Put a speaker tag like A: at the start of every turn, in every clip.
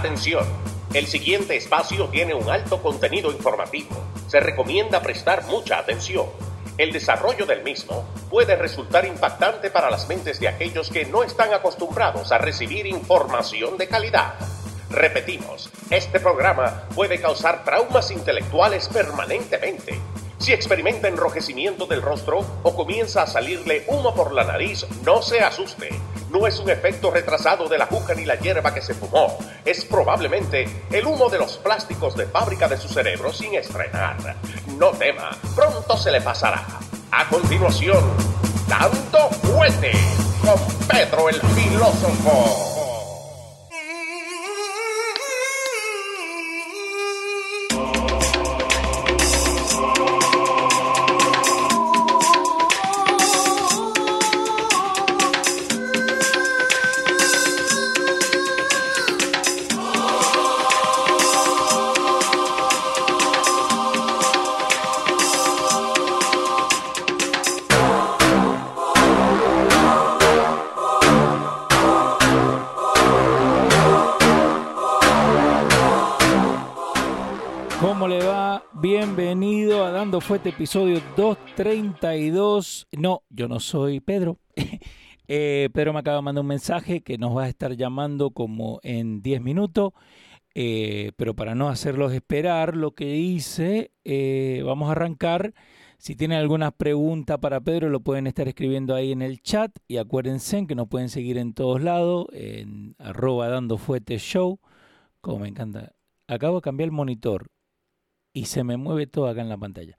A: Atención, el siguiente espacio tiene un alto contenido informativo. Se recomienda prestar mucha atención. El desarrollo del mismo puede resultar impactante para las mentes de aquellos que no están acostumbrados a recibir información de calidad. Repetimos, este programa puede causar traumas intelectuales permanentemente. Si experimenta enrojecimiento del rostro o comienza a salirle humo por la nariz, no se asuste. No es un efecto retrasado de la juca ni la hierba que se fumó. Es probablemente el humo de los plásticos de fábrica de su cerebro sin estrenar. No tema, pronto se le pasará. A continuación, Dando Fuete con Pedro el Filósofo.
B: Bienvenido a Dando Fuerte, episodio 232. No, yo no soy Pedro. Eh, Pedro me acaba de mandar un mensaje que nos va a estar llamando como en 10 minutos. Eh, pero para no hacerlos esperar, lo que hice, eh, vamos a arrancar. Si tienen alguna pregunta para Pedro, lo pueden estar escribiendo ahí en el chat. Y acuérdense que nos pueden seguir en todos lados, en arroba dando show. Como me encanta. Acabo de cambiar el monitor y se me mueve todo acá en la pantalla.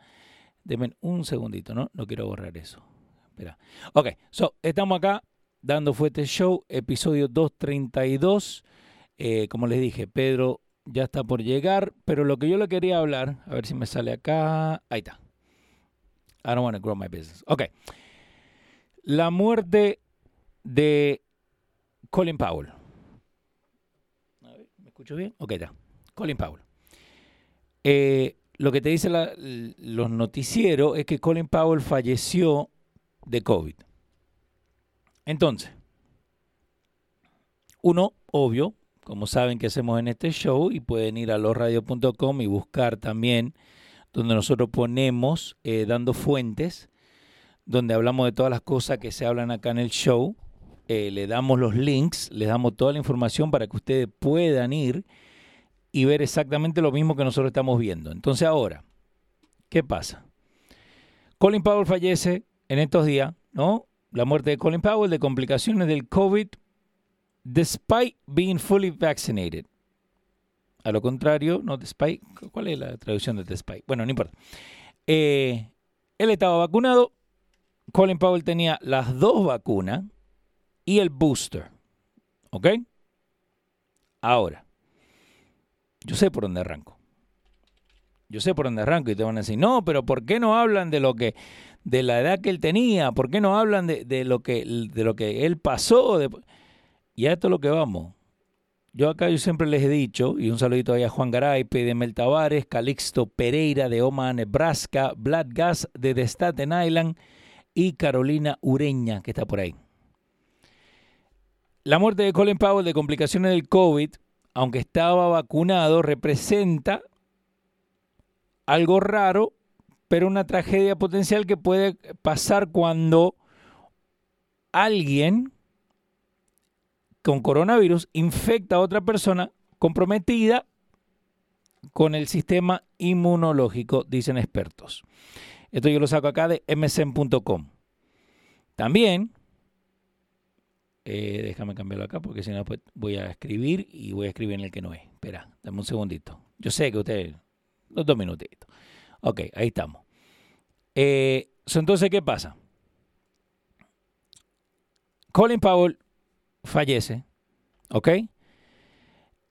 B: Denme un segundito, ¿no? No quiero borrar eso. Espera. Ok, so, estamos acá dando fuerte show, episodio 232. Eh, como les dije, Pedro ya está por llegar, pero lo que yo le quería hablar, a ver si me sale acá. Ahí está. I don't want to grow my business. Ok. La muerte de Colin Powell. A ver, ¿me escucho bien? Ok, está. Colin Powell. Eh, lo que te dicen los noticieros es que Colin Powell falleció de COVID. Entonces, uno, obvio, como saben que hacemos en este show, y pueden ir a losradio.com y buscar también donde nosotros ponemos eh, dando fuentes, donde hablamos de todas las cosas que se hablan acá en el show. Eh, le damos los links, les damos toda la información para que ustedes puedan ir y ver exactamente lo mismo que nosotros estamos viendo. Entonces ahora, ¿qué pasa? Colin Powell fallece en estos días, ¿no? La muerte de Colin Powell de complicaciones del COVID despite being fully vaccinated. A lo contrario, no despite, ¿cuál es la traducción de despite? Bueno, no importa. Eh, él estaba vacunado, Colin Powell tenía las dos vacunas y el booster. ¿Ok? Ahora, yo sé por dónde arranco. Yo sé por dónde arranco y te van a decir, no, pero ¿por qué no hablan de lo que, de la edad que él tenía? ¿Por qué no hablan de, de lo, que, de lo que él pasó? De... Y a esto es lo que vamos. Yo acá yo siempre les he dicho, y un saludito ahí a Juan Garay, de Mel Tavares, Calixto Pereira de Omaha, Nebraska, Vlad Gas de Staten Island y Carolina Ureña, que está por ahí. La muerte de Colin Powell de complicaciones del COVID aunque estaba vacunado, representa algo raro, pero una tragedia potencial que puede pasar cuando alguien con coronavirus infecta a otra persona comprometida con el sistema inmunológico, dicen expertos. Esto yo lo saco acá de msn.com. También eh, déjame cambiarlo acá porque si no pues voy a escribir y voy a escribir en el que no es. Espera, dame un segundito. Yo sé que usted... Los dos minutitos. Ok, ahí estamos. Eh, entonces, ¿qué pasa? Colin Powell fallece, ¿ok?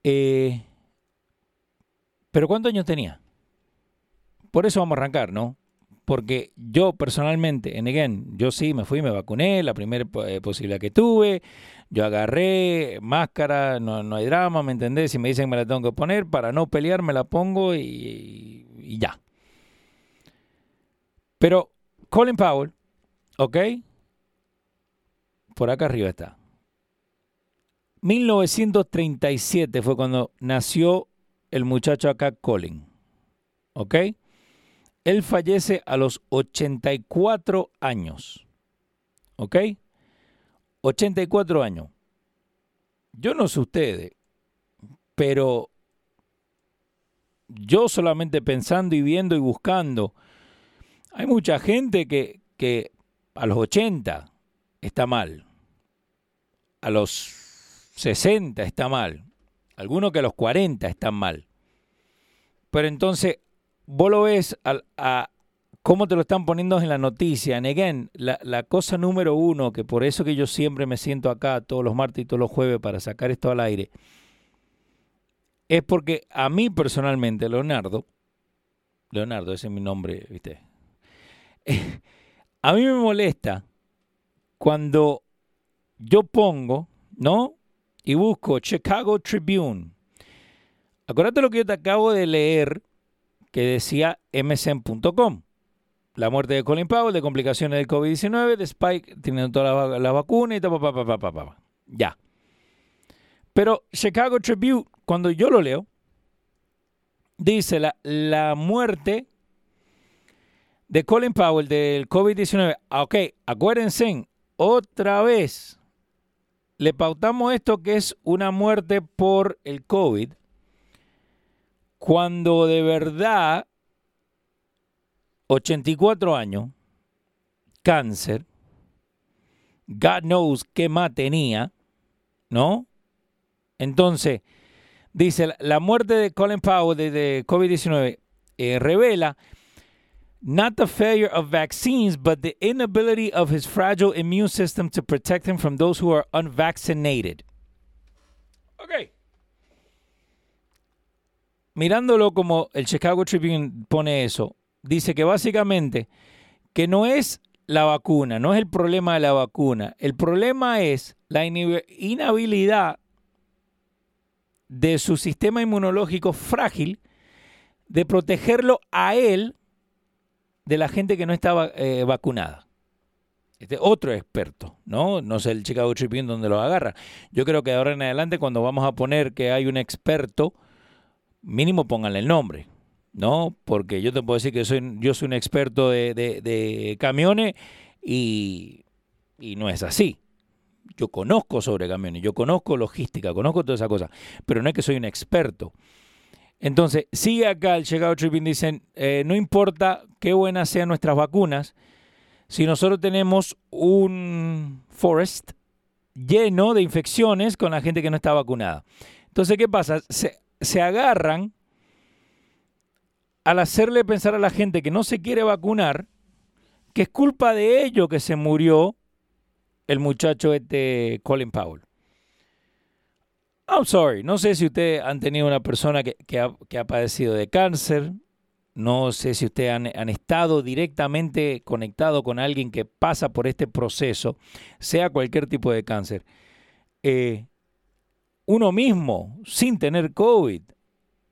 B: Eh, pero ¿cuántos años tenía? Por eso vamos a arrancar, ¿no? Porque yo personalmente, en again, yo sí me fui, me vacuné, la primera eh, posibilidad que tuve, yo agarré máscara, no, hay drama, ¿me entendés? Si me dicen que me la tengo que poner, para no pelear me la pongo y ya. Pero Colin Powell, ¿ok? Por acá arriba está. 1937 fue cuando nació el muchacho acá, Colin. ¿Ok? Él fallece a los 84 años. ¿Ok? 84 años. Yo no sé ustedes, pero yo solamente pensando y viendo y buscando, hay mucha gente que, que a los 80 está mal, a los 60 está mal, algunos que a los 40 están mal. Pero entonces vos lo ves a, cómo te lo están poniendo en la noticia. And again, la, la, cosa número uno, que por eso que yo siempre me siento acá todos los martes y todos los jueves para sacar esto al aire, es porque a mí personalmente, Leonardo, Leonardo, ese es mi nombre, ¿viste? a mí me molesta cuando yo pongo, ¿no? Y busco Chicago Tribune. Acuérdate lo que yo te acabo de leer que decía msn.com. La muerte de Colin Powell, de complicaciones del COVID-19, de Spike teniendo toda la, vacuna y todo, pa, pa, pa, ya. Pero Chicago Tribune, cuando yo lo leo, dice la, la muerte de Colin Powell del COVID-19. Ah, ok, acuérdense, otra vez le pautamos esto que es una muerte por el COVID cuando de verdad 84 años, cáncer, God knows qué más tenía, ¿no? Entonces, dice, la muerte de Colin Powell de, COVID-19 eh, revela not the failure of vaccines, but the inability of his fragile immune system to protect him from those who are unvaccinated. Okay mirándolo como el Chicago Tribune pone eso, dice que básicamente que no es la vacuna, no es el problema de la vacuna, el problema es la inhabilidad de su sistema inmunológico frágil de protegerlo a él de la gente que no estaba eh, vacunada. Este otro experto, ¿no? No sé el Chicago Tribune donde lo agarra. Yo creo que de ahora en adelante cuando vamos a poner que hay un experto mínimo pónganle el nombre, ¿no? Porque yo te puedo decir que soy, yo soy un experto de, camiones y, y, no es así. Yo conozco sobre camiones, yo conozco logística, conozco todas esas cosas, pero no es que soy un experto. Entonces, sigue acá el Chicago Tribune, dicen, eh, no importa qué buenas sean nuestras vacunas, si nosotros tenemos un forest lleno de infecciones con la gente que no está vacunada. Entonces, ¿qué pasa? Se, se agarran al hacerle pensar a la gente que no se quiere vacunar, que es culpa de ello que se murió el muchacho este Colin Powell. I'm sorry, no sé si ustedes han tenido una persona que, ha, padecido de cáncer, no sé si ustedes han, estado directamente conectado con alguien que pasa por este proceso, sea cualquier tipo de cáncer. Eh, uno mismo, sin tener COVID,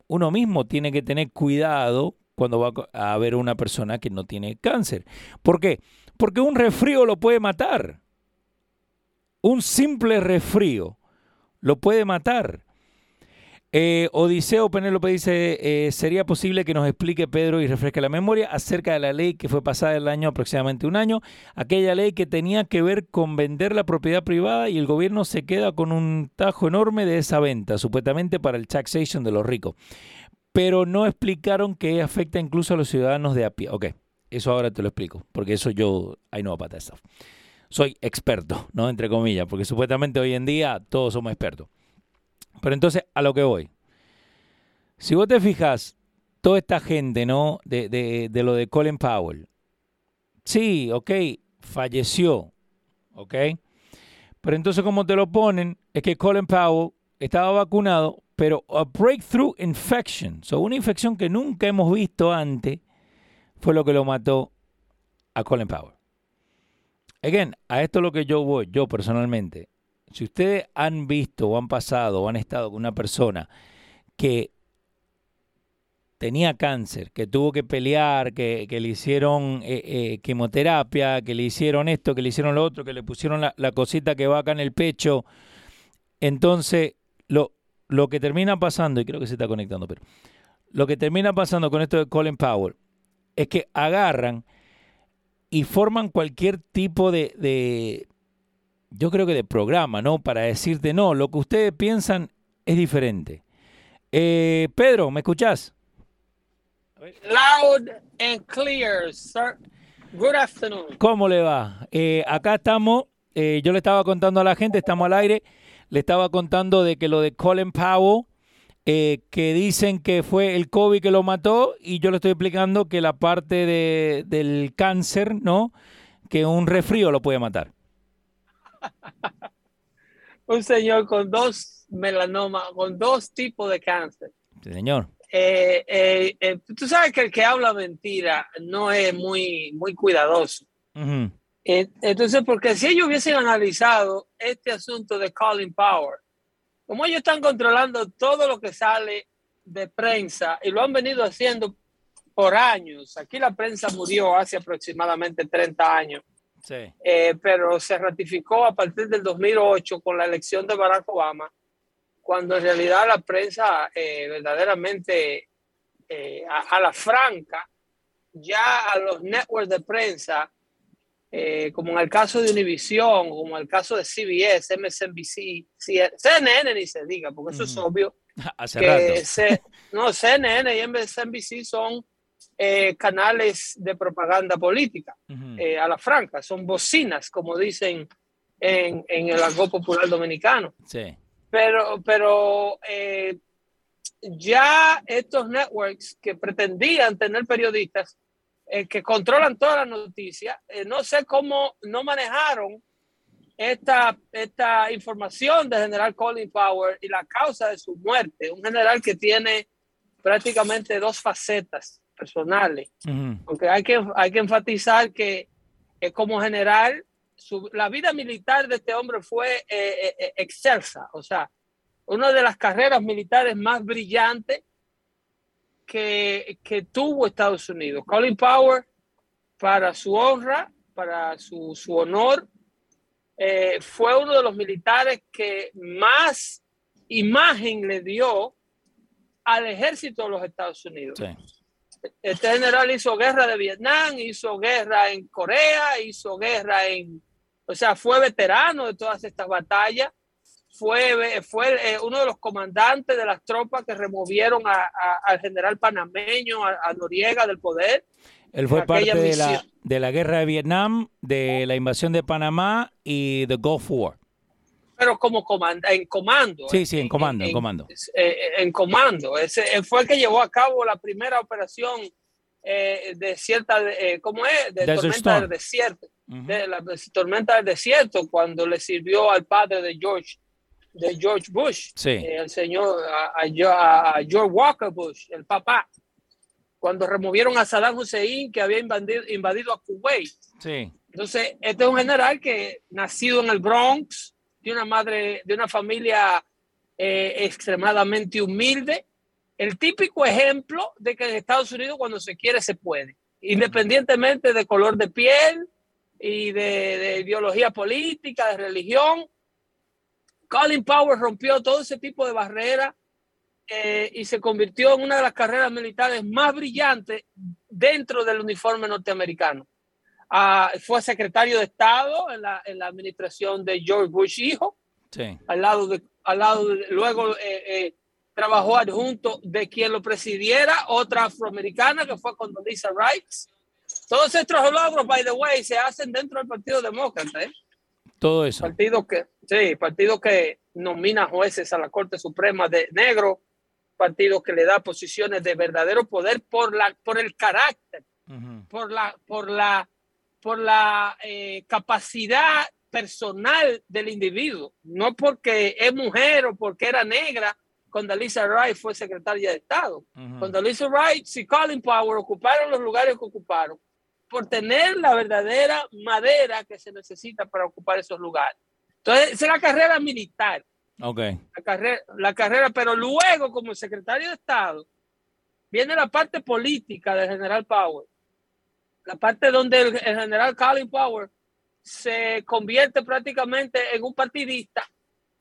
B: uno mismo tiene que tener cuidado cuando va a ver una persona que no tiene cáncer. ¿Por qué? Porque un resfrío lo puede matar. Un simple resfrío lo puede matar. Eh, Odiseo Penélope dice, eh, ¿sería posible que nos explique Pedro y refresque la memoria acerca de la ley que fue pasada el año aproximadamente un año? Aquella ley que tenía que ver con vender la propiedad privada y el gobierno se queda con un tajo enorme de esa venta, supuestamente para el taxation de los ricos. Pero no explicaron que afecta incluso a los ciudadanos de a pie. Ok, eso ahora te lo explico, porque eso yo, I know about that. Soy experto, ¿no? Entre comillas, porque supuestamente hoy en día todos somos expertos. Pero entonces, a lo que voy. Si vos te fijas, toda esta gente, ¿no? De, de, lo de Colin Powell. Sí, ok, falleció, ok. Pero entonces, como te lo ponen, es que Colin Powell estaba vacunado, pero a breakthrough infection, o una infección que nunca hemos visto antes, fue lo que lo mató a Colin Powell. Again, a esto es lo que yo voy, yo personalmente. Si ustedes han visto o han pasado o han estado con una persona que tenía cáncer, que tuvo que pelear, que, le hicieron eh, eh, quimioterapia, que le hicieron esto, que le hicieron lo otro, que le pusieron la, la cosita que va acá en el pecho. Entonces, lo, lo que termina pasando, y creo que se está conectando, pero lo que termina pasando con esto de Colin Powell es que agarran y forman cualquier tipo de, de, yo creo que de programa, ¿no? Para decirte, no, lo que ustedes piensan es diferente. Eh, Pedro, ¿me escuchás?
C: Loud and clear, sir. Good afternoon.
B: ¿Cómo le va? Eh, acá estamos, eh, yo le estaba contando a la gente, estamos al aire, le estaba contando de que lo de Colin Powell, eh, que dicen que fue el COVID que lo mató, y yo le estoy explicando que la parte de, del cáncer, ¿no? Que un resfrío lo puede matar.
C: un señor con dos melanomas, con dos tipos de cáncer.
B: Sí, señor.
C: Eh, eh, eh, tú sabes que el que habla mentira no es muy, muy cuidadoso. entonces, porque si ellos hubiesen analizado este asunto de Colin Power, como ellos están controlando todo lo que sale de prensa y lo han venido haciendo por años, aquí la prensa murió hace aproximadamente 30 años, sí. pero se ratificó a partir del 2008 con la elección de Barack Obama cuando en realidad la prensa eh, verdaderamente eh, a, la franca, ya a los networks de prensa, eh, como en el caso de Univision, como en el caso de CBS, MSNBC, CNN ni se diga, porque eso es obvio.
B: Hace que
C: no, CNN y MSNBC son canales de propaganda política, a la franca, son bocinas, como dicen en, en el algo popular dominicano.
B: Sí.
C: Pero, pero eh, ya estos networks que pretendían tener periodistas eh, que controlan toda la noticia, eh, no sé cómo no manejaron esta, esta información de general Colin Power y la causa de su muerte. Un general que tiene prácticamente dos facetas personales. Aunque hay que, hay que enfatizar que como general la vida militar de este hombre fue eh, eh, eh, excelsa, o sea, una de las carreras militares más brillantes que, que, tuvo Estados Unidos. Colin Power, para su honra, para su, su honor, fue uno de los militares que más imagen le dio al ejército de los Estados Unidos. Este general hizo guerra de Vietnam, hizo guerra en Corea, hizo guerra en, o sea, fue veterano de todas estas batallas, fue, fue eh, uno de los comandantes de las tropas que removieron al general panameño, a, Noriega del poder.
B: Él fue parte de la, de la, guerra de Vietnam, de la invasión de Panamá y de Gulf War.
C: Pero como comanda, en comando.
B: Sí, sí, en comando, en, comando.
C: En, comando. Ese fue el que llevó a cabo la primera operación eh, de cierta, eh, ¿cómo es? De tormenta del desierto de la tormenta del desierto cuando le sirvió al padre de George de George Bush, eh, el señor a, George Walker Bush, el papá, cuando removieron a Saddam Hussein que había invadido, invadido a Kuwait.
B: Sí.
C: Entonces, este es un general que nacido en el Bronx, de una madre, de una familia eh, extremadamente humilde, el típico ejemplo de que en Estados Unidos cuando se quiere se puede, independientemente de color de piel, y de, ideología política, de religión. Colin Powell rompió todo ese tipo de barreras eh, y se convirtió en una de las carreras militares más brillantes dentro del uniforme norteamericano. Ah, fue secretario de Estado en la, en la, administración de George Bush hijo.
B: Sí.
C: Al lado de, al lado luego eh, eh, trabajó adjunto de quien lo presidiera, otra afroamericana que fue Condoleezza Rice. Todos estos logros, by the way, se hacen dentro del Partido Demócrata. ¿eh?
B: Todo eso.
C: Partido que, sí, partido que nomina jueces a la Corte Suprema de negro, partido que le da posiciones de verdadero poder por, la, por el carácter, por la, por la, por la eh, capacidad personal del individuo, no porque es mujer o porque era negra, cuando Lisa Wright fue secretaria de Estado. Cuando Lisa Wright y Colin Power ocuparon los lugares que ocuparon, por tener la verdadera madera que se necesita para ocupar esos lugares. Entonces, esa es la carrera militar.
B: Ok.
C: La carrera, la carrera, pero luego, como secretario de Estado, viene la parte política del general Power. La parte donde el, el general Colin Power se convierte prácticamente en un partidista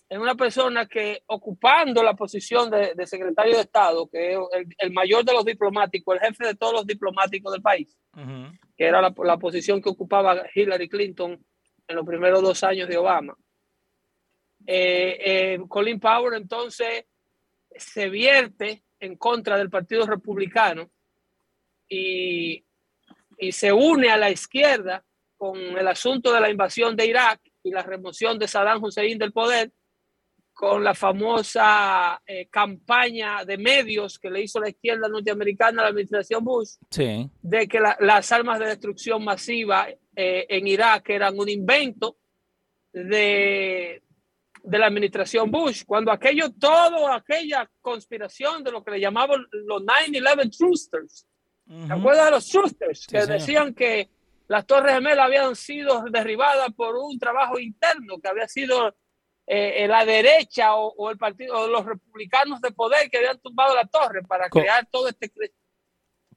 C: en una persona que ocupando la posición de, de secretario de Estado, que es el, el, mayor de los diplomáticos, el jefe de todos los diplomáticos del país, uh -huh. que era la, la, posición que ocupaba Hillary Clinton en los primeros dos años de Obama. Eh, eh, Colin Powell entonces se vierte en contra del Partido Republicano y, y se une a la izquierda con el asunto de la invasión de Irak y la remoción de Saddam Hussein del poder con la famosa eh, campaña de medios que le hizo la izquierda norteamericana a la administración Bush,
B: sí.
C: de que la, las armas de destrucción masiva eh, en Irak eran un invento de, de la administración Bush, cuando aquello, todo aquella conspiración de lo que le llamaban los 9-11 truthers, uh -huh. ¿te acuerdas de los? Sí, que señor. decían que las Torres Gemelas habían sido derribadas por un trabajo interno, que había sido eh, la derecha o, o, el partido o los republicanos de poder que habían tumbado la torre para con, crear todo este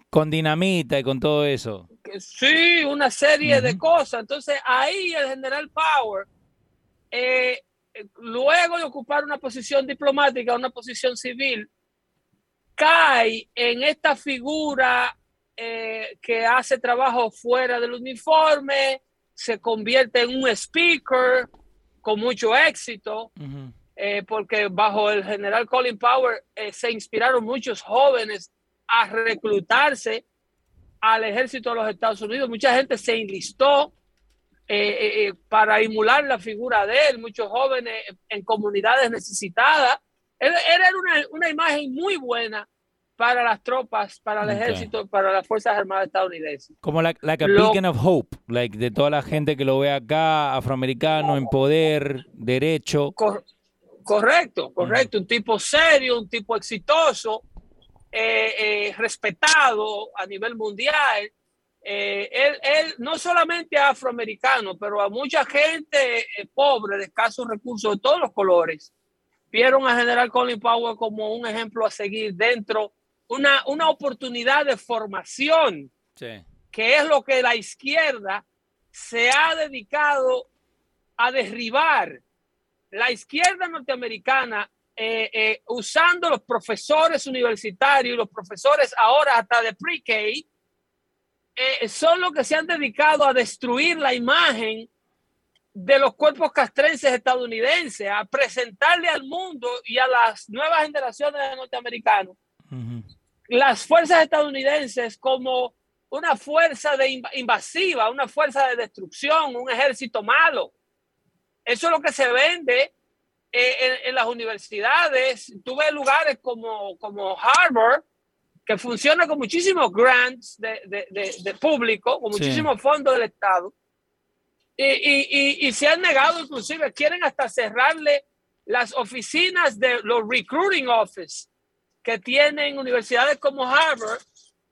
B: con dinamita y con todo eso
C: sí una serie uh -huh. de cosas entonces ahí el general Power eh, luego de ocupar una posición diplomática una posición civil cae en esta figura eh, que hace trabajo fuera del uniforme se convierte en un speaker con mucho éxito, uh -huh. eh, porque bajo el general Colin Powell eh, se inspiraron muchos jóvenes a reclutarse al ejército de los Estados Unidos. Mucha gente se enlistó eh, para emular la figura de él, muchos jóvenes en comunidades necesitadas. Él, él era una, una, imagen muy buena para las tropas, para el okay. ejército, para las Fuerzas Armadas estadounidenses.
B: Como la, like a beacon of hope, like de toda la gente que lo ve acá, afroamericano, en poder, derecho.
C: Cor correcto, correcto. Mm. Un tipo serio, un tipo exitoso, eh, eh, respetado a nivel mundial. Eh, él, él, no solamente afroamericano, pero a mucha gente eh, pobre, de escasos recursos de todos los colores, vieron a General Colin Powell como un ejemplo a seguir dentro una, una oportunidad de formación,
B: sí.
C: que es lo que la izquierda se ha dedicado a derribar. La izquierda norteamericana, eh, eh, usando los profesores universitarios y los profesores ahora hasta de pre-K, eh, son los que se han dedicado a destruir la imagen de los cuerpos castrenses estadounidenses, a presentarle al mundo y a las nuevas generaciones de norteamericanos uh -huh las fuerzas estadounidenses como una fuerza de invasiva, una fuerza de destrucción, un ejército malo. Eso es lo que se vende eh, en, en, las universidades. Tú ves lugares como, como Harvard, que funciona con muchísimos grants de, de, de, de público, con muchísimos sí. fondos del Estado, y, y, y, y se han negado inclusive, quieren hasta cerrarle las oficinas de los recruiting office que tienen universidades como Harvard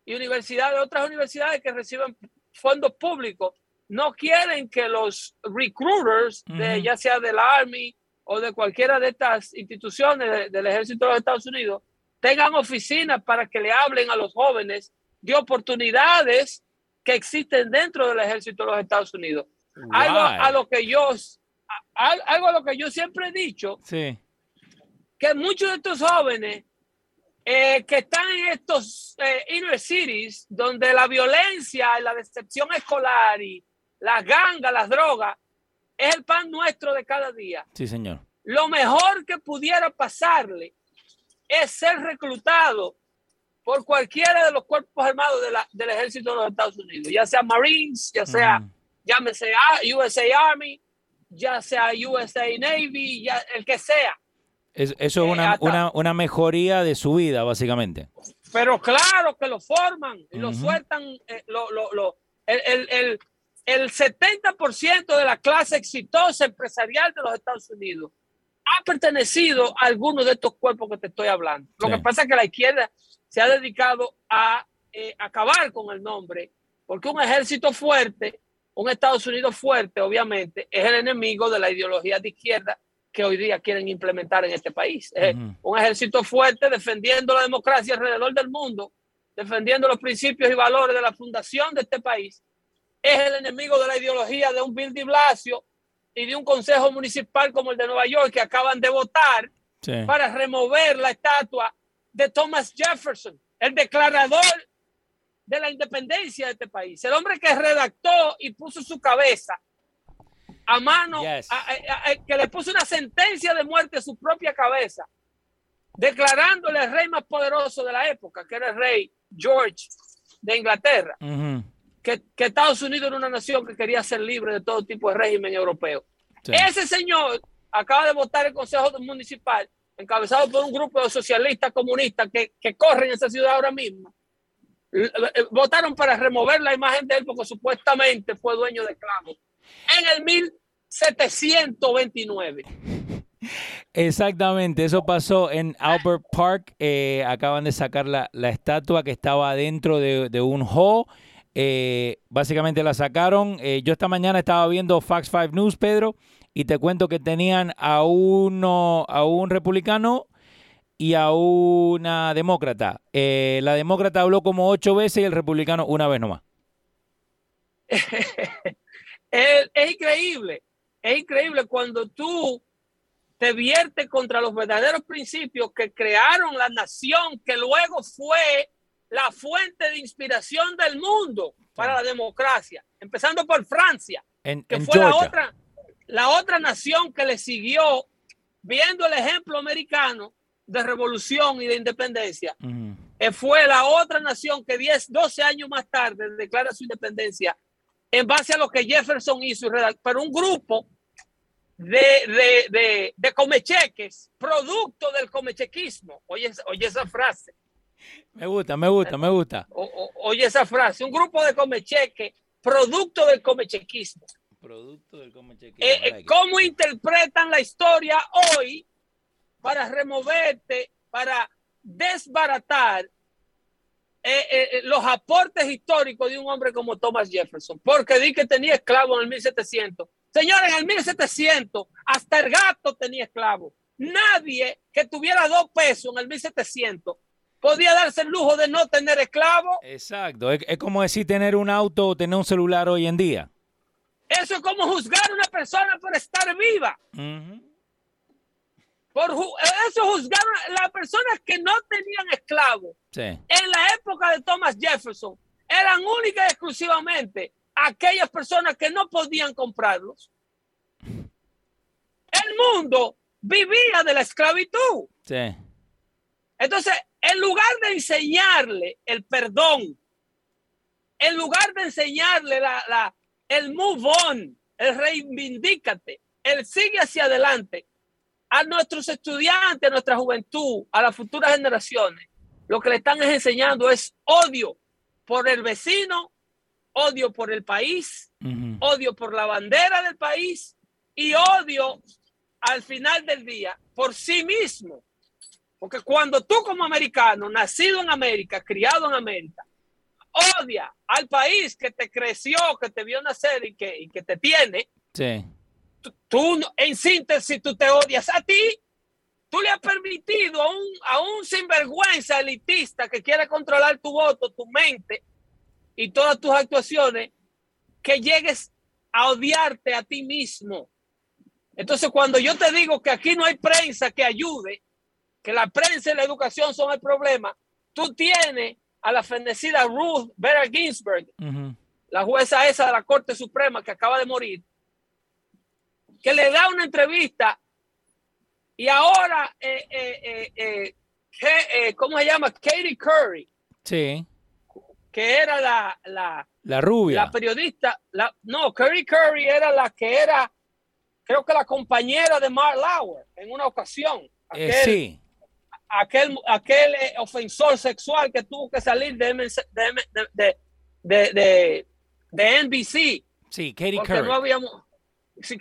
C: y universidades, otras universidades que reciben fondos públicos, no quieren que los recruiters, uh -huh. de, ya sea del Army o de cualquiera de estas instituciones de, del ejército de los Estados Unidos, tengan oficinas para que le hablen a los jóvenes de oportunidades que existen dentro del ejército de los Estados Unidos. Wow. Algo a lo que yo algo a lo que yo siempre he dicho,
B: sí.
C: que muchos de estos jóvenes eh, que están en estos eh, inner cities donde la violencia y la decepción escolar y las gangas, las drogas, es el pan nuestro de cada día.
B: Sí, señor.
C: Lo mejor que pudiera pasarle es ser reclutado por cualquiera de los cuerpos armados de la, del ejército de los Estados Unidos, ya sea Marines, ya sea, mm. llámese USA Army, ya sea USA Navy, ya, el que sea
B: es, eso es una, eh, una, una, mejoría de su vida, básicamente.
C: Pero claro que lo forman y uh -huh. lo sueltan. Eh, lo, lo, lo, el, el, el, el 70% de la clase exitosa empresarial de los Estados Unidos ha pertenecido a alguno de estos cuerpos que te estoy hablando. Sí. Lo que pasa es que la izquierda se ha dedicado a eh, acabar con el nombre Porque un ejército fuerte, un Estados Unidos fuerte, obviamente, es el enemigo de la ideología de izquierda que hoy día quieren implementar en este país. Un ejército fuerte defendiendo la democracia alrededor del mundo, defendiendo los principios y valores de la fundación de este país, es el enemigo de la ideología de un Bill de Blasio y de un consejo municipal como el de Nueva York que acaban de votar para remover la estatua de Thomas Jefferson, el declarador de la independencia de este país, el hombre que redactó y puso su cabeza a mano, que le puso una sentencia de muerte a su propia cabeza, declarándole el rey más poderoso de la época, que era el rey George de Inglaterra, que, Estados Unidos era una nación que quería ser libre de todo tipo de régimen europeo. Ese señor acaba de votar el Consejo Municipal, encabezado por un grupo de socialistas comunistas que, que corren esa ciudad ahora mismo. Votaron para remover la imagen de él porque supuestamente fue dueño de esclavos. En el 1729.
B: Exactamente, eso pasó en Albert Park. Eh, acaban de sacar la, estatua que estaba dentro de, un hall. Eh, básicamente la sacaron. Eh, yo esta mañana estaba viendo Fox 5 News, Pedro, y te cuento que tenían a uno, a un republicano y a una demócrata. la demócrata habló como ocho veces y el republicano una vez nomás.
C: es, es increíble, es increíble cuando tú te vierte contra los verdaderos principios que crearon la nación, que luego fue la fuente de inspiración del mundo para la democracia, empezando por Francia, que fue la otra, la otra nación que le siguió viendo el ejemplo americano de revolución y de independencia. Eh, fue la otra nación que 10, 12 años más tarde declara su independencia en base a lo que Jefferson hizo, pero un grupo de, de, de, comecheques, producto del comechequismo. Oye, oye esa frase.
B: Me gusta, me gusta, me gusta.
C: oye esa frase, un grupo de comecheques, producto del comechequismo.
B: Producto del comechequismo.
C: Eh, eh, ¿Cómo interpretan la historia hoy para removerte, para desbaratar eh, los aportes históricos de un hombre como Thomas Jefferson? Porque di que tenía esclavos en el 1700 Señores, en el 1700 hasta el gato tenía esclavo. Nadie que tuviera dos pesos en el 1700 podía darse el lujo de no tener esclavo.
B: Exacto. Es, como decir tener un auto o tener un celular hoy en día.
C: Eso es como juzgar a una persona por estar viva. Por eso juzgar a las personas que no tenían esclavos en la época de Thomas Jefferson eran únicas y exclusivamente aquellas personas que no podían comprarlos. El mundo vivía de la esclavitud.
B: Sí.
C: Entonces, en lugar de enseñarle el perdón, en lugar de enseñarle la, la, el move on, el reivindícate, el sigue hacia adelante, a nuestros estudiantes, a nuestra juventud, a las futuras generaciones, lo que le están enseñando es odio por el vecino, odio por el país, odio por la bandera del país y odio al final del día por sí mismo. Porque cuando tú como americano, nacido en América, criado en América, odia al país que te creció, que te vio nacer y que, y que te tiene,
B: sí.
C: Tú, en síntesis, tú te odias a ti, tú le has permitido a un, a un sinvergüenza elitista que quiere controlar tu voto, tu mente, y todas tus actuaciones que llegues a odiarte a ti mismo. Entonces, cuando yo te digo que aquí no hay prensa que ayude, que la prensa y la educación son el problema, tú tienes a la fenecida Ruth Bader Ginsburg, la jueza esa de la Corte Suprema que acaba de morir, que le da una entrevista y ahora, eh, eh, eh, eh ¿cómo se llama? Katie Curry.
B: Sí
C: que era la, la,
B: la rubia.
C: La periodista, la, no, Curry Curry era la que era, creo que la compañera de Mark Lauer en una ocasión.
B: Eh, aquel, sí.
C: Aquel, aquel eh, ofensor sexual que tuvo que salir de, de, de, de, de NBC.
B: Sí, Katie Curry.
C: No había, sí,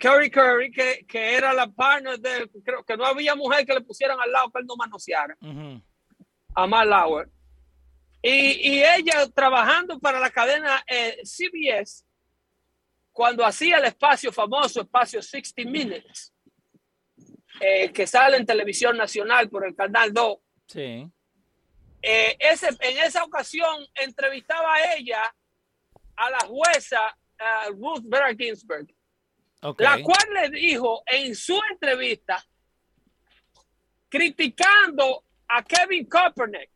C: Curry Curry, que, que, era la partner de creo que no había mujer que le pusieran al lado que él no manoseara. A Mark Lauer. Y, y ella trabajando para la cadena eh, CBS, cuando hacía el espacio famoso, espacio 60 Minutes, eh, que sale en televisión nacional por el canal 2.
B: Sí.
C: Eh, ese, en esa ocasión entrevistaba a ella a la jueza uh, Ruth Bader Ginsburg,
B: Okay.
C: la cual le dijo en su entrevista, criticando a Kevin Kaepernick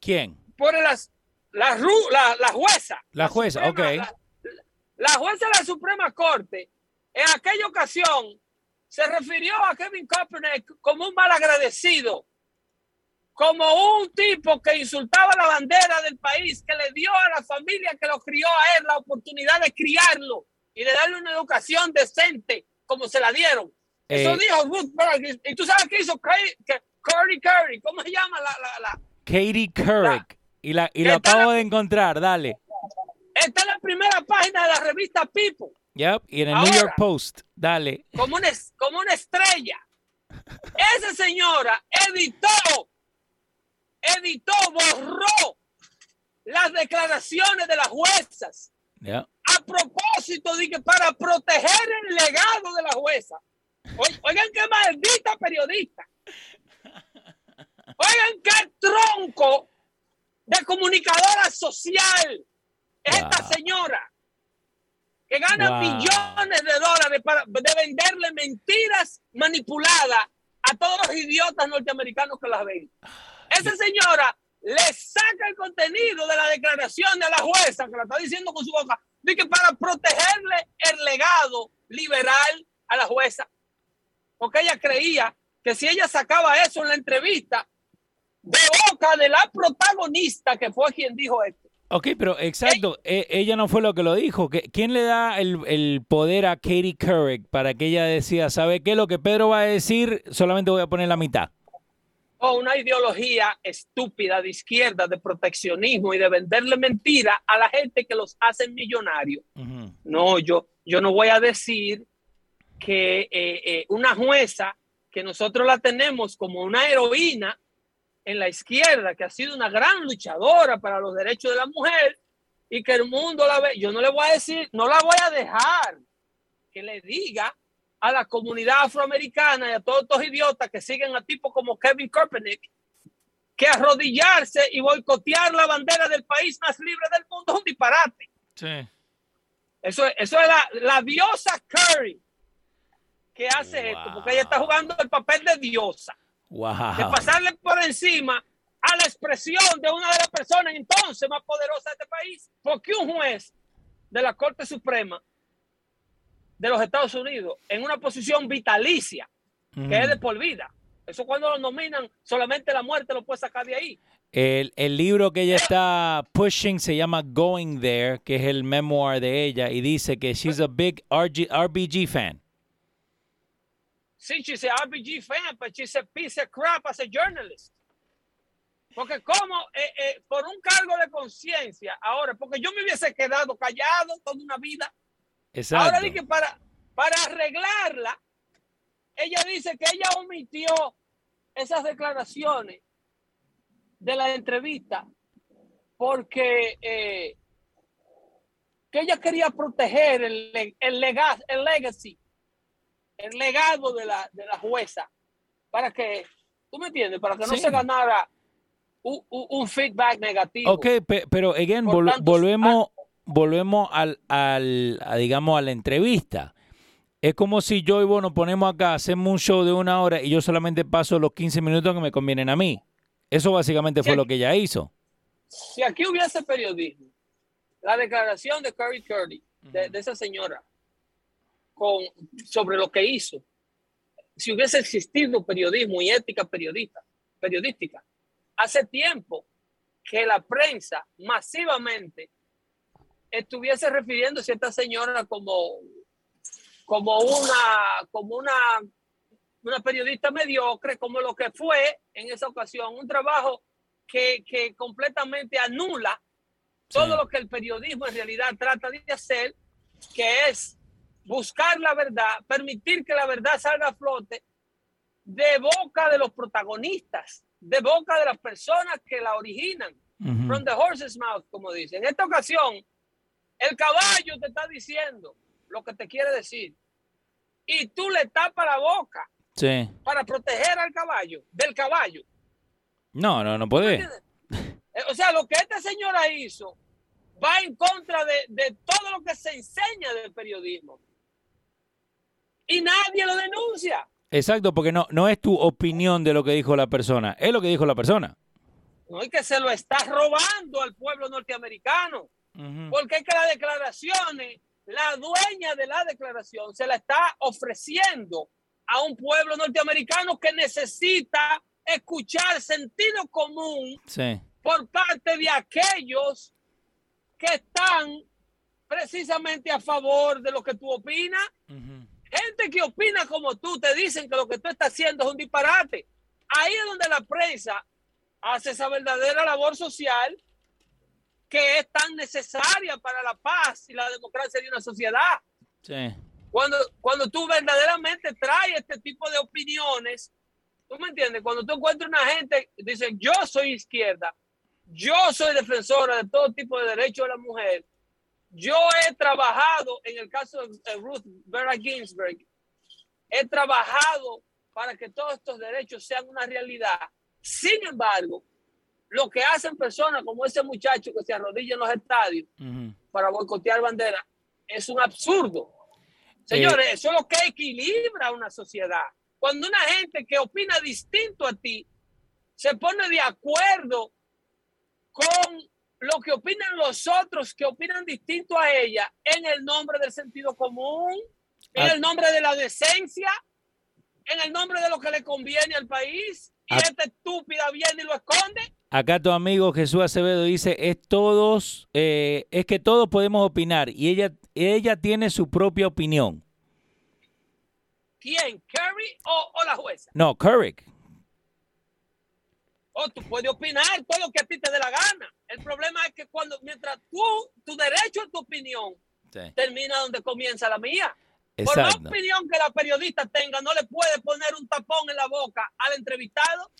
B: ¿Quién?
C: por las, la, la, la jueza.
B: La jueza,
C: Suprema-
B: ok.
C: La, la jueza de la Suprema Corte en aquella ocasión se refirió a Kevin Kaepernick como un malagradecido, como un tipo que insultaba la bandera del país, que le dio a la familia que lo crió a él la oportunidad de criarlo y de darle una educación decente como se la dieron. Eso
B: Eh,
C: dijo Ruth Bader Ginsburg. Y tú sabes qué hizo Curry, Curry ¿cómo se llama la, la, la?
B: Katie Couric. Y, la, y
C: ¿Qué
B: lo acabo de encontrar, dale.
C: Está en la primera página de la revista People.
B: Yep. Y en el New. York Post, dale.
C: como una, como una estrella. Esa señora editó, editó, borró las declaraciones de las juezas
B: Yep.
C: A propósito que para proteger el legado de la jueza. Oigan qué maldita periodista. Oigan qué tronco de comunicadora social es esta señora que gana
B: Wow.
C: billones de dólares para de venderle mentiras manipuladas a todos los idiotas norteamericanos que las ven. Esa señora le saca el contenido de la declaración de la jueza, que la está diciendo con su boca, de que para protegerle el legado liberal a la jueza, porque ella creía que si ella sacaba eso en la entrevista de boca de la protagonista, que fue quien dijo esto,
B: Ok, pero exacto, e- ella no fue lo que lo dijo. ¿Qué- ¿Quién le da el, el poder a Katie Couric para que ella decida, ¿sabe qué? Lo que Pedro va a decir, solamente voy a poner la mitad.
C: O una ideología estúpida de izquierda, de proteccionismo y de venderle mentira a la gente que los hace millonarios.
B: Ujú.
C: No, yo, yo no voy a decir que eh, eh, una jueza que nosotros la tenemos como una heroína en la izquierda, que ha sido una gran luchadora para los derechos de la mujer y que el mundo la ve, yo no le voy a decir, no la voy a dejar que le diga a la comunidad afroamericana y a todos estos idiotas que siguen a tipos como Kevin Kaepernick que arrodillarse y boicotear la bandera del país más libre del mundo es un disparate.
B: Sí.
C: Eso, es- eso es la, la diosa Curry que hace
B: Wow.
C: esto, porque ella está jugando el papel de diosa, de
B: Wow.
C: pasarle por encima a la expresión de una de las personas entonces más poderosas de este país. Porque un juez de la Corte Suprema de los Estados Unidos en una posición vitalicia, que es de por vida. Eso cuando lo nominan, solamente la muerte lo puede sacar de ahí.
B: El, el libro que ella está pushing se llama Going There, que es el memoir de ella, y dice que she's a big RG, RBG fan.
C: Sí, she's a RPG fan, but she's a piece of crap as a journalist. Porque como eh, eh, por un cargo de conciencia, ahora, porque yo me hubiese quedado callado toda una vida,
B: Exacto.
C: ahora dije para, para arreglarla, ella dice que ella omitió esas declaraciones de la entrevista porque eh, que ella quería proteger el, el, lega- el legacy, el legado de la, de la jueza, para que, ¿tú me entiendes? Para que no se ganara un, un- feedback negativo.
B: Ok, pe- pero again, vol- volvemos, volvemos al, al, a, digamos, a la entrevista. Es como si yo y vos nos ponemos acá, hacemos un show de una hora y yo solamente paso los 15 minutos que me convienen a mí. Eso básicamente fue lo que ella hizo.
C: si aquí hubiese periodismo, la declaración de Curry Curry, de, de esa señora, con, sobre lo que hizo, si hubiese existido periodismo y ética periodista, periodística, hace tiempo que la prensa masivamente estuviese refiriéndose a esta señora como, como una, como una, una periodista mediocre, como lo que fue en esa ocasión, un trabajo que, que completamente anula todo
B: Sí.
C: lo que el periodismo en realidad trata de hacer, que es buscar la verdad, permitir que la verdad salga a flote de boca de los protagonistas, de boca de las personas que la originan. from the horse's mouth, como dice. En esta ocasión, el caballo te está diciendo lo que te quiere decir. Y tú le tapas la boca
B: Sí.
C: para proteger al caballo, del caballo.
B: No, no, no puede.
C: Eh, O sea, lo que esta señora hizo va en contra de, de todo lo que se enseña del periodismo. Y nadie lo denuncia.
B: Exacto, porque no, no es tu opinión de lo que dijo la persona, es lo que dijo la persona.
C: No es que se lo está robando al pueblo norteamericano. Porque es que las declaraciones, la dueña de la declaración se la está ofreciendo a un pueblo norteamericano que necesita escuchar sentido común
B: Sí.
C: por parte de aquellos que están precisamente a favor de lo que tú opinas. Gente que opina como tú te dicen que lo que tú estás haciendo es un disparate. Ahí es donde la prensa hace esa verdadera labor social que es tan necesaria para la paz y la democracia de una sociedad.
B: Sí.
C: Cuando, cuando tú verdaderamente traes este tipo de opiniones, ¿tú me entiendes? Cuando tú encuentras una gente que dice, yo soy izquierda, yo soy defensora de todo tipo de derechos de la mujer, yo he trabajado, en el caso de Ruth Bader Ginsburg, he trabajado para que todos estos derechos sean una realidad. Sin embargo, lo que hacen personas como ese muchacho que se arrodilla en los estadios para boicotear banderas es un absurdo. Señores, eso es lo que equilibra una sociedad. Cuando una gente que opina distinto a ti se pone de acuerdo con lo que opinan los otros que opinan distinto a ella en el nombre del sentido común, en
B: Ah.
C: el nombre de la decencia, en el nombre de lo que le conviene al país, y
B: Ah.
C: esta estúpida viene y lo esconde.
B: Acá tu amigo Jesús Acevedo dice, es todos, eh, es que todos podemos opinar y ella, ella tiene su propia opinión.
C: ¿Quién? ¿Kerry o, o la jueza?
B: No, Couric.
C: O tú puedes opinar todo lo que a ti te dé la gana. El problema es que cuando, mientras tú, tu derecho a tu opinión termina donde comienza la mía. Por
B: Exacto.
C: opinión que la periodista tenga, no le puede poner un tapón en la boca al entrevistado.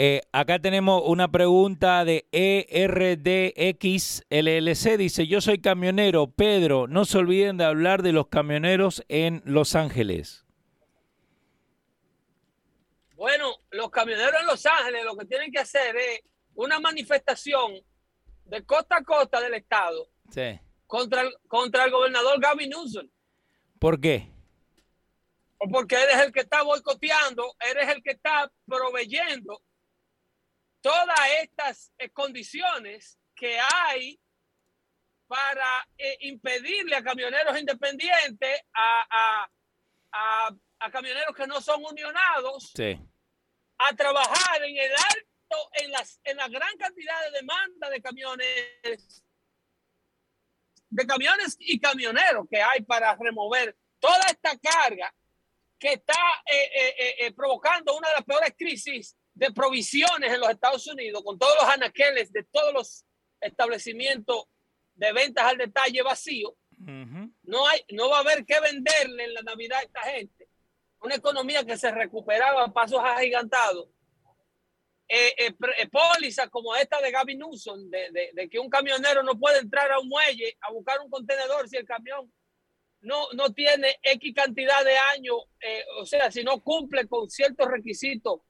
B: Eh, acá tenemos una pregunta de E ERDX LLC. Dice, yo soy camionero. Pedro, no se olviden de hablar de los camioneros en Los Ángeles.
C: Bueno, los camioneros en Los Ángeles lo que tienen que hacer es una manifestación de costa a costa del estado
B: Sí.
C: contra el, contra el gobernador Gavin Newsom.
B: ¿Por qué?
C: Porque eres el que está boicoteando, eres el que está proveyendo todas estas eh, condiciones que hay para eh, impedirle a camioneros independientes, a, a- a- a camioneros que no son unionados,
B: Sí.
C: a trabajar en el alto, en, las, en la gran cantidad de demanda de camiones, de camiones y camioneros que hay para remover toda esta carga que está eh, eh, eh, eh, provocando una de las peores crisis de provisiones en los Estados Unidos, con todos los anaqueles de todos los establecimientos de ventas al detalle vacío. No, hay, no va a haber que venderle en la Navidad a esta gente. Una economía que se recuperaba a pasos agigantados. Eh, eh, eh, pólizas como esta de Gavin Newsom, de, de- de que un camionero no puede entrar a un muelle a buscar un contenedor si el camión no, no tiene X cantidad de años, eh, o sea, si no cumple con ciertos requisitos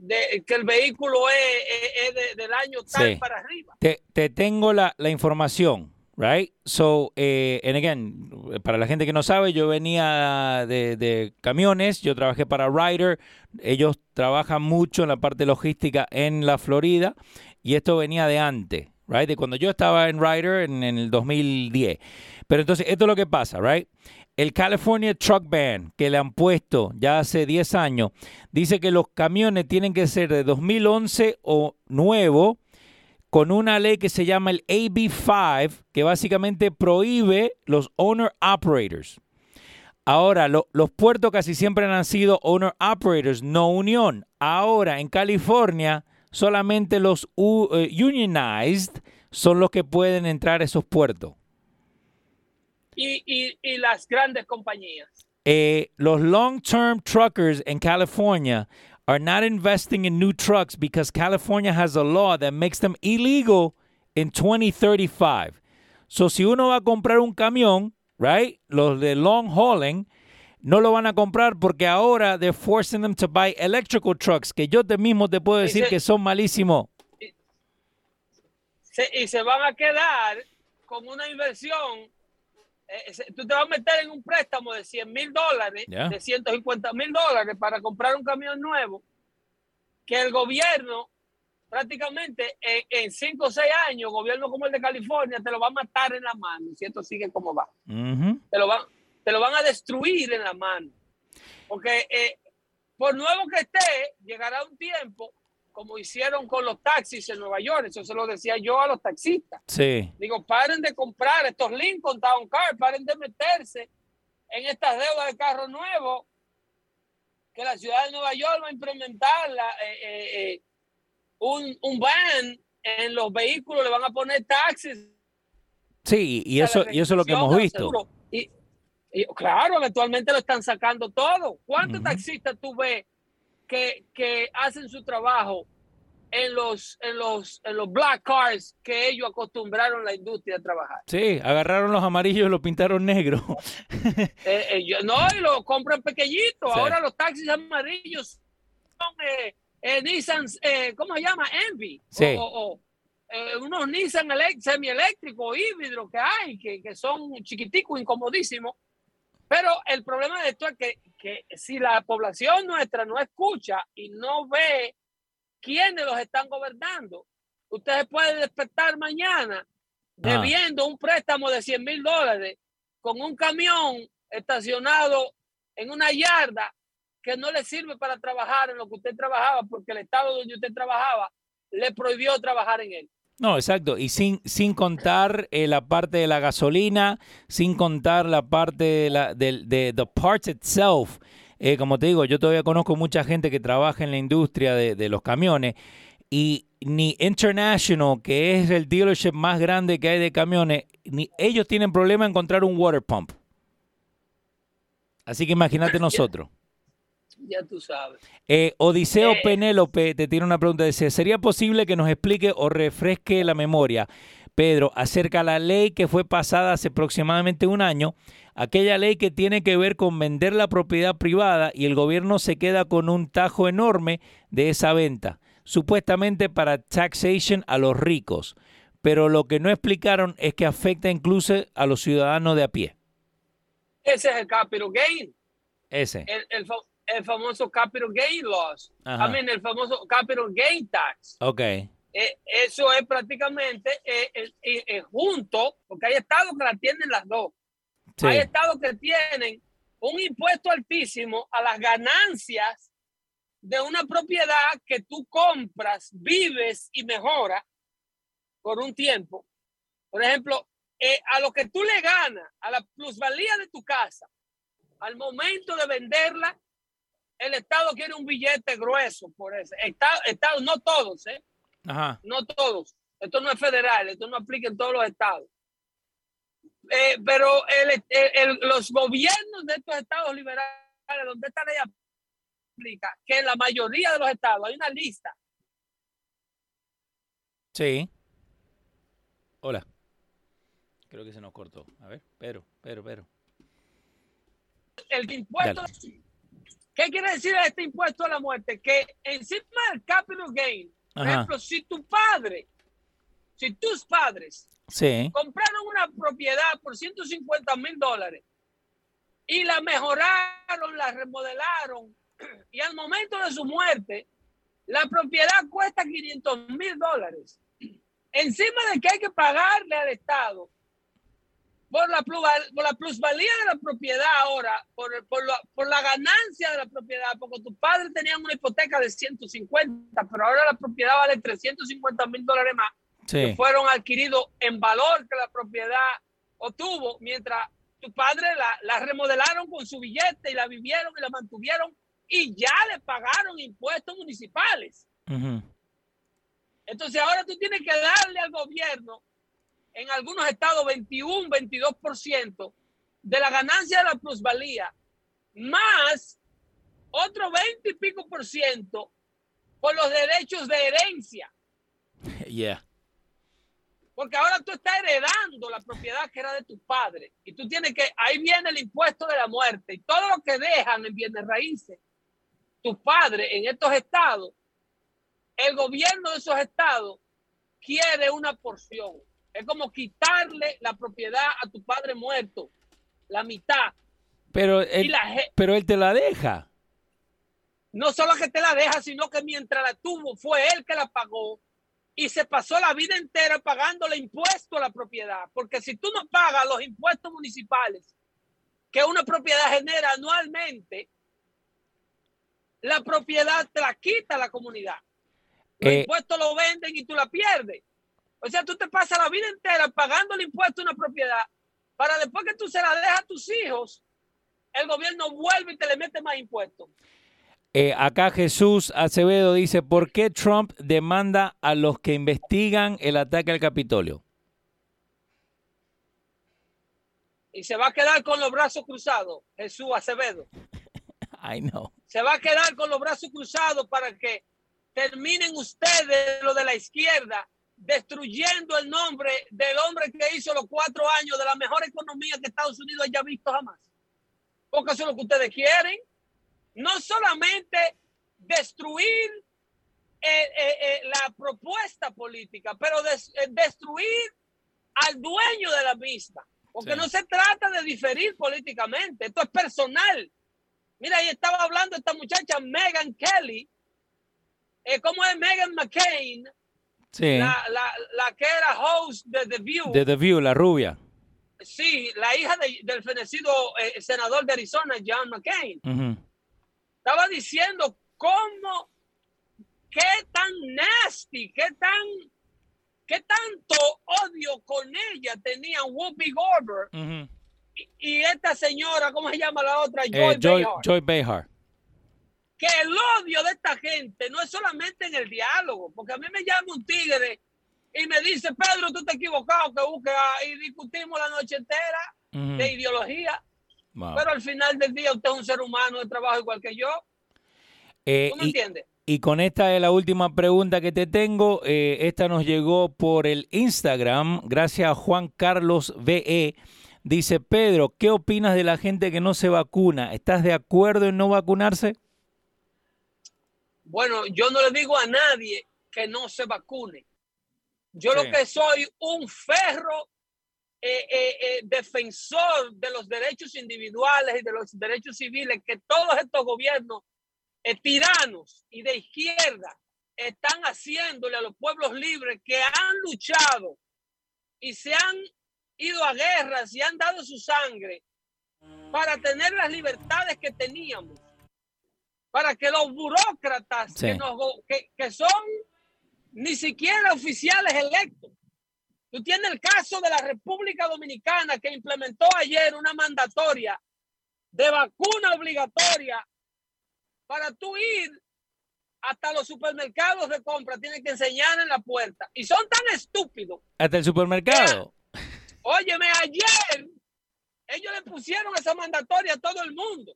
C: de que el vehículo es, de- del año tal
B: Sí.
C: para arriba.
B: Te, te tengo la, la información, right? So, eh, and again, para la gente que no sabe, yo venía de, de camiones, yo trabajé para Ryder, ellos trabajan mucho en la parte logística en la Florida y esto venía de antes, right? De cuando yo estaba en Ryder en, en el 2010. Pero entonces, esto es lo que pasa, right? El California Truck Ban que le han puesto ya hace 10 años dice que los camiones tienen que ser de 2011 o nuevo con una ley que se llama el AB5, que básicamente prohíbe los owner operators. Ahora, lo- los puertos casi siempre han sido owner operators, no unión. Ahora, en California, solamente los u- eh, unionized son los que pueden entrar a esos puertos.
C: Y, y, y las grandes compañías.
B: Eh, los long-term truckers en California are not investing in new trucks because California has a law that makes them illegal in 2035. So si uno va a comprar un camión, right, los de long hauling, no lo van a comprar porque ahora they're forcing them to buy electrical trucks, que yo te mismo te puedo decir que son malísimos.
C: Y se van a quedar con una inversión. Eh, tú te vas a meter en un préstamo de 100 mil dólares,
B: Ya.
C: de 150 mil dólares para comprar un camión nuevo, que el gobierno prácticamente en 5 o 6 años, gobierno como el de California, te lo va a matar en la mano, si esto sigue como va. Te lo van, te lo van a destruir en la mano. Porque eh, por nuevo que esté, llegará un tiempo, como hicieron con los taxis en Nueva York, eso se lo decía yo a los taxistas.
B: Sí.
C: Digo, paren de comprar estos Lincoln Town Car, paren de meterse en estas deudas de carro nuevo, que la ciudad de Nueva York va a implementar la, eh, eh, eh, un, un ban en los vehículos, le van a poner taxis
B: Sí, y eso, y eso es lo que hemos visto.
C: Y, y, claro, eventualmente lo están sacando todo. ¿Cuántos taxistas tú ves que, que hacen su trabajo en los, en, los, en los black cars que ellos acostumbraron la industria a trabajar?
B: Sí, agarraron los amarillos y los pintaron negro.
C: Eh, eh, no, y lo compran pequeñito.
B: Sí.
C: Ahora los taxis amarillos son eh, eh, Nissan, eh, ¿cómo se llama? Envy.
B: Sí.
C: O, unos Nissan elec- semieléctricos, híbridos que hay, que, que son chiquiticos, incomodísimos. Pero el problema de esto es que, que si la población nuestra no escucha y no ve quiénes los están gobernando, ustedes pueden despertar mañana debiendo un préstamo de 100 mil dólares con un camión estacionado en una yarda que no le sirve para trabajar en lo que usted trabajaba porque el estado donde usted trabajaba le prohibió trabajar en él.
B: No, exacto. Y sin, sin contar eh, la parte de la gasolina, sin contar la parte de la, del de the parts itself. Eh, como te digo, yo todavía conozco mucha gente que trabaja en la industria de, de los camiones y ni International, que es el dealership más grande que hay de camiones, ni ellos tienen problema en encontrar un water pump. Así que imagínate nosotros.
C: Ya tú sabes.
B: Eh, Odiseo
C: Eh.
B: Penélope te tiene una pregunta. Dice, ¿sería posible que nos explique o refresque la memoria, Pedro, acerca de la ley que fue pasada hace aproximadamente un año? Aquella ley que tiene que ver con vender la propiedad privada y el gobierno se queda con un tajo enorme de esa venta, supuestamente para taxation a los ricos. Pero lo que no explicaron es que afecta incluso a los ciudadanos de a pie.
C: Ese es el capital gain,
B: Ese.
C: el, el, el famoso capital gain loss.
B: Ajá.
C: I mean, el famoso capital gain tax.
B: Ok.
C: Eh, eso es prácticamente eh, eh, junto, porque hay estados que la tienen las dos.
B: Sí.
C: Hay estados que tienen un impuesto altísimo a las ganancias de una propiedad que tú compras, vives y mejoras por un tiempo. Por ejemplo, eh, a lo que tú le ganas, a la plusvalía de tu casa, al momento de venderla, el Estado quiere un billete grueso por eso. Estado, Estado, no todos, ¿eh?
B: Ajá.
C: no todos. Esto no es federal, esto no aplica en todos los estados. Eh, pero el- el- los gobiernos de estos estados liberales, donde esta ley aplica, que en la mayoría de los estados hay una lista.
B: Sí. Hola. Creo que se nos cortó. A ver, pero, pero, pero.
C: El impuesto.
B: Dale.
C: ¿Qué quiere decir este impuesto a la muerte? Que encima del capital gain, por
B: Ajá.
C: ejemplo, si tu padre, si tus padres
B: Sí.
C: compraron una propiedad por 150 mil dólares y la mejoraron, la remodelaron y al momento de su muerte la propiedad cuesta 500 mil dólares. Encima de que hay que pagarle al Estado por la, por la plusvalía de la propiedad ahora, por, por, la, por la ganancia de la propiedad, porque tus padres tenían una hipoteca de 150, pero ahora la propiedad vale 350 mil dólares más que fueron adquiridos en valor que la propiedad obtuvo, mientras tu padre la, la remodelaron con su billete y la vivieron y la mantuvieron y ya le pagaron impuestos municipales. Entonces ahora tú tienes que darle al gobierno, en algunos estados 21, 22% de la ganancia de la plusvalía, más otro 20 y pico por ciento por los derechos de herencia.
B: Yeah.
C: Porque ahora tú estás heredando la propiedad que era de tu padre. Y tú tienes que, ahí viene el impuesto de la muerte. Y todo lo que dejan en bienes raíces, tu padre en estos estados, el gobierno de esos estados quiere una porción. Es como quitarle la propiedad a tu padre muerto, la mitad.
B: Pero él, pero él te la deja.
C: No solo que te la deja, sino que mientras la tuvo, fue él que la pagó y se pasó la vida entera pagándole impuesto a la propiedad. Porque si tú no pagas los impuestos municipales que una propiedad genera anualmente, la propiedad te la quita la comunidad. Los eh, impuestos lo venden y tú la pierdes. O sea, tú te pasas la vida entera pagando el impuesto a una propiedad para después que tú se la dejas a tus hijos, el gobierno vuelve y te le mete más impuestos.
B: Eh, acá Jesús Acevedo dice, ¿por qué Trump demanda a los que investigan el ataque al Capitolio?
C: Y se va a quedar con los brazos cruzados, Jesús Acevedo.
B: I know.
C: Se va a quedar con los brazos cruzados para que terminen ustedes, lo de la izquierda, destruyendo el nombre del hombre que hizo los cuatro años de la mejor economía que Estados Unidos haya visto jamás. Porque eso es lo que ustedes quieren. No solamente destruir eh, eh, eh, la propuesta política, pero destruir al dueño de la misma. Porque no se trata de diferir políticamente, esto es personal. Mira, ahí estaba hablando esta muchacha Megan Kelly, ¿cómo es Megan McCain?
B: Sí.
C: La, la, que era host de The View.
B: De The View, la rubia.
C: Sí, la hija del fenecido eh, senador de Arizona, John McCain. Estaba diciendo cómo, qué tan nasty, qué tan, qué tanto odio con ella tenía Whoopi Goldberg. y, esta señora, ¿cómo se llama la otra?
B: Eh, Joy, Joy Behar
C: que el odio de esta gente no es solamente en el diálogo, porque a mí me llama un tigre y me dice, Pedro, tú te equivocado, que busca y discutimos la noche entera de ideología. Pero al final del día usted es un ser humano de trabajo igual que yo.
B: Eh, ¿Tú me entiendes? Y con esta es la última pregunta que te tengo. Eh, esta nos llegó por el Instagram, gracias a Juan Carlos VE. Dice, Pedro, ¿qué opinas de la gente que no se vacuna? ¿Estás de acuerdo en no vacunarse?
C: Bueno, yo no le digo a nadie que no se vacune. Yo lo que soy un ferro eh, eh, eh, defensor de los derechos individuales y de los derechos civiles que todos estos gobiernos tiranos y de izquierda están haciéndole a los pueblos libres que han luchado y se han ido a guerras y han dado su sangre para tener las libertades que teníamos para que los burócratas que, son ni siquiera oficiales electos. Tú tienes el caso de la República Dominicana que implementó ayer una mandatoria de vacuna obligatoria para tú ir hasta los supermercados de compra, tienes que enseñar en la puerta. Y son tan estúpidos.
B: Hasta el supermercado.
C: óyeme, ayer ellos le pusieron esa mandatoria a todo el mundo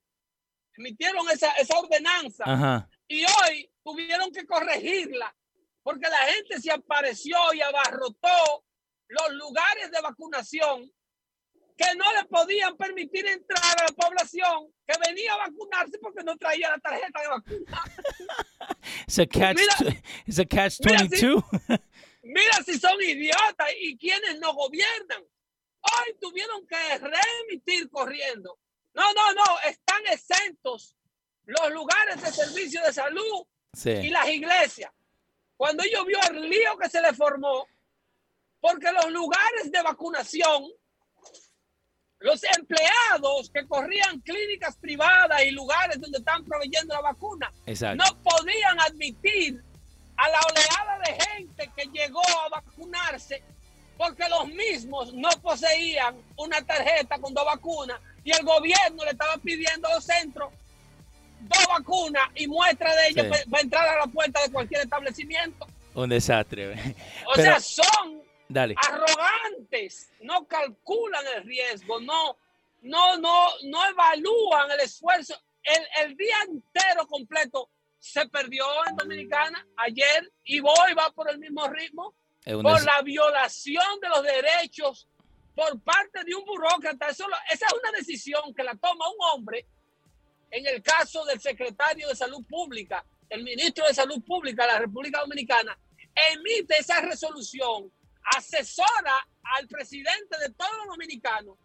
C: emitieron esa, esa ordenanza y hoy tuvieron que corregirla porque la gente se apareció y abarrotó los lugares de vacunación que no le podían permitir entrar a la población que venía a vacunarse porque no traía la tarjeta de vacuna.
B: Es a catch, mira, catch 22.
C: mira si son idiotas y quienes no gobiernan. Hoy tuvieron que remitir corriendo no, no, no, están exentos los lugares de servicio de salud y las iglesias. Cuando ellos vio el lío que se le formó, porque los lugares de vacunación, los empleados que corrían clínicas privadas y lugares donde están proveyendo la vacuna, no podían admitir a la oleada de gente que llegó a vacunarse porque los mismos no poseían una tarjeta con dos vacunas y el gobierno le estaba pidiendo a los centros dos vacunas y muestra de ellos para entrar a la puerta de cualquier establecimiento.
B: Un desastre.
C: O sea, son arrogantes, no calculan el riesgo, no, no, no, no evalúan el esfuerzo. el, el día entero completo se perdió en Dominicana ayer y voy va por el mismo ritmo por la violación de los derechos por parte de un burócrata. Eso, esa es una decisión que la toma un hombre en el caso del secretario de Salud Pública, el ministro de Salud Pública de la República Dominicana, emite esa resolución, asesora al presidente de todos los dominicanos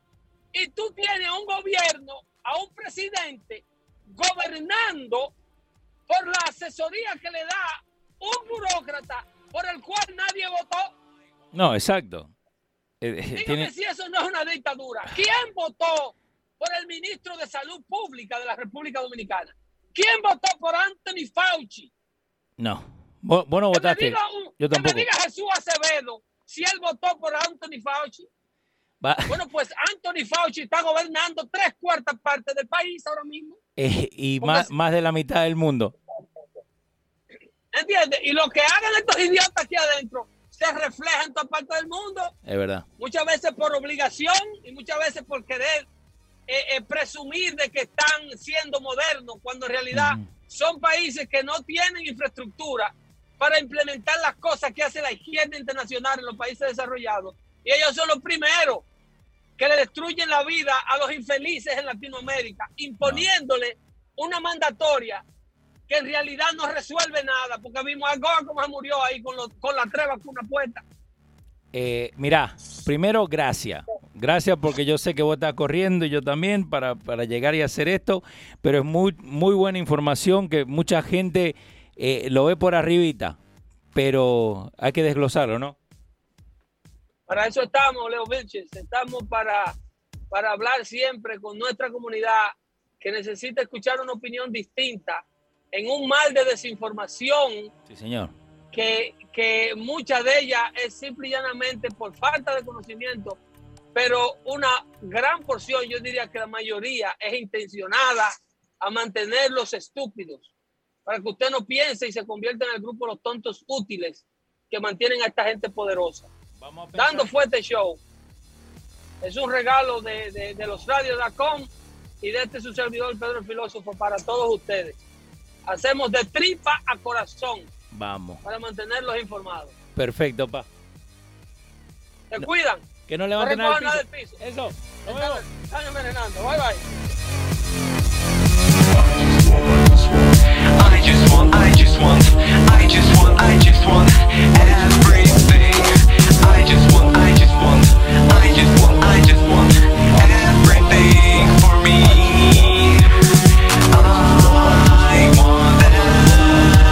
C: y tú tienes un gobierno, a un presidente gobernando por la asesoría que le da un burócrata por el cual nadie votó.
B: No, exacto.
C: Eh, Dígame si eso no es una dictadura. ¿Quién votó por el ministro de Salud Pública de la República Dominicana? ¿Quién votó por Anthony Fauci?
B: No. Bueno, votaste. Yo tampoco.
C: Que me diga Jesús Acevedo si él votó por Anthony Fauci. Bueno, pues Anthony Fauci está gobernando tres cuartas partes del país ahora mismo.
B: Eh, y más, más de la mitad del mundo.
C: ¿Entiendes? Y lo que hagan estos idiotas aquí adentro se refleja en toda parte del mundo.
B: Es verdad.
C: Muchas veces por obligación y muchas veces por querer eh, eh, presumir de que están siendo modernos, cuando en realidad son países que no tienen infraestructura para implementar las cosas que hace la izquierda internacional en los países desarrollados. Y ellos son los primeros que le destruyen la vida a los infelices en Latinoamérica, imponiéndole una mandatoria que en realidad no resuelve nada, porque vimos a Goa como se murió ahí con, con la tres vacunas puestas.
B: Eh, mira, primero, gracias. Gracias porque yo sé que vos estás corriendo y yo también para, para llegar y hacer esto, pero es muy, muy buena información que mucha gente eh, lo ve por arribita, pero hay que desglosarlo, ¿no?
C: Para eso estamos, Leo Vilches, estamos para, para hablar siempre con nuestra comunidad que necesita escuchar una opinión distinta en un mal de desinformación.
B: Sí, señor.
C: Que, que mucha de ellas es simple y llanamente por falta de conocimiento, pero una gran porción, yo diría que la mayoría, es intencionada a mantenerlos estúpidos, para que usted no piense y se convierta en el grupo de los tontos útiles que mantienen a esta gente poderosa. Dando fuerte show. Es un regalo de, de, de los radios.com y de este su servidor Pedro el Filósofo para todos ustedes. Hacemos de tripa a corazón.
B: Vamos.
C: Para mantenerlos informados.
B: Perfecto, pa.
C: Se cuidan.
B: Que no levanten
C: no
B: nada
C: del piso.
B: Eso.
C: Nos vemos. Están envenenando. Bye bye.
D: I just want, I just want, I just want, I just want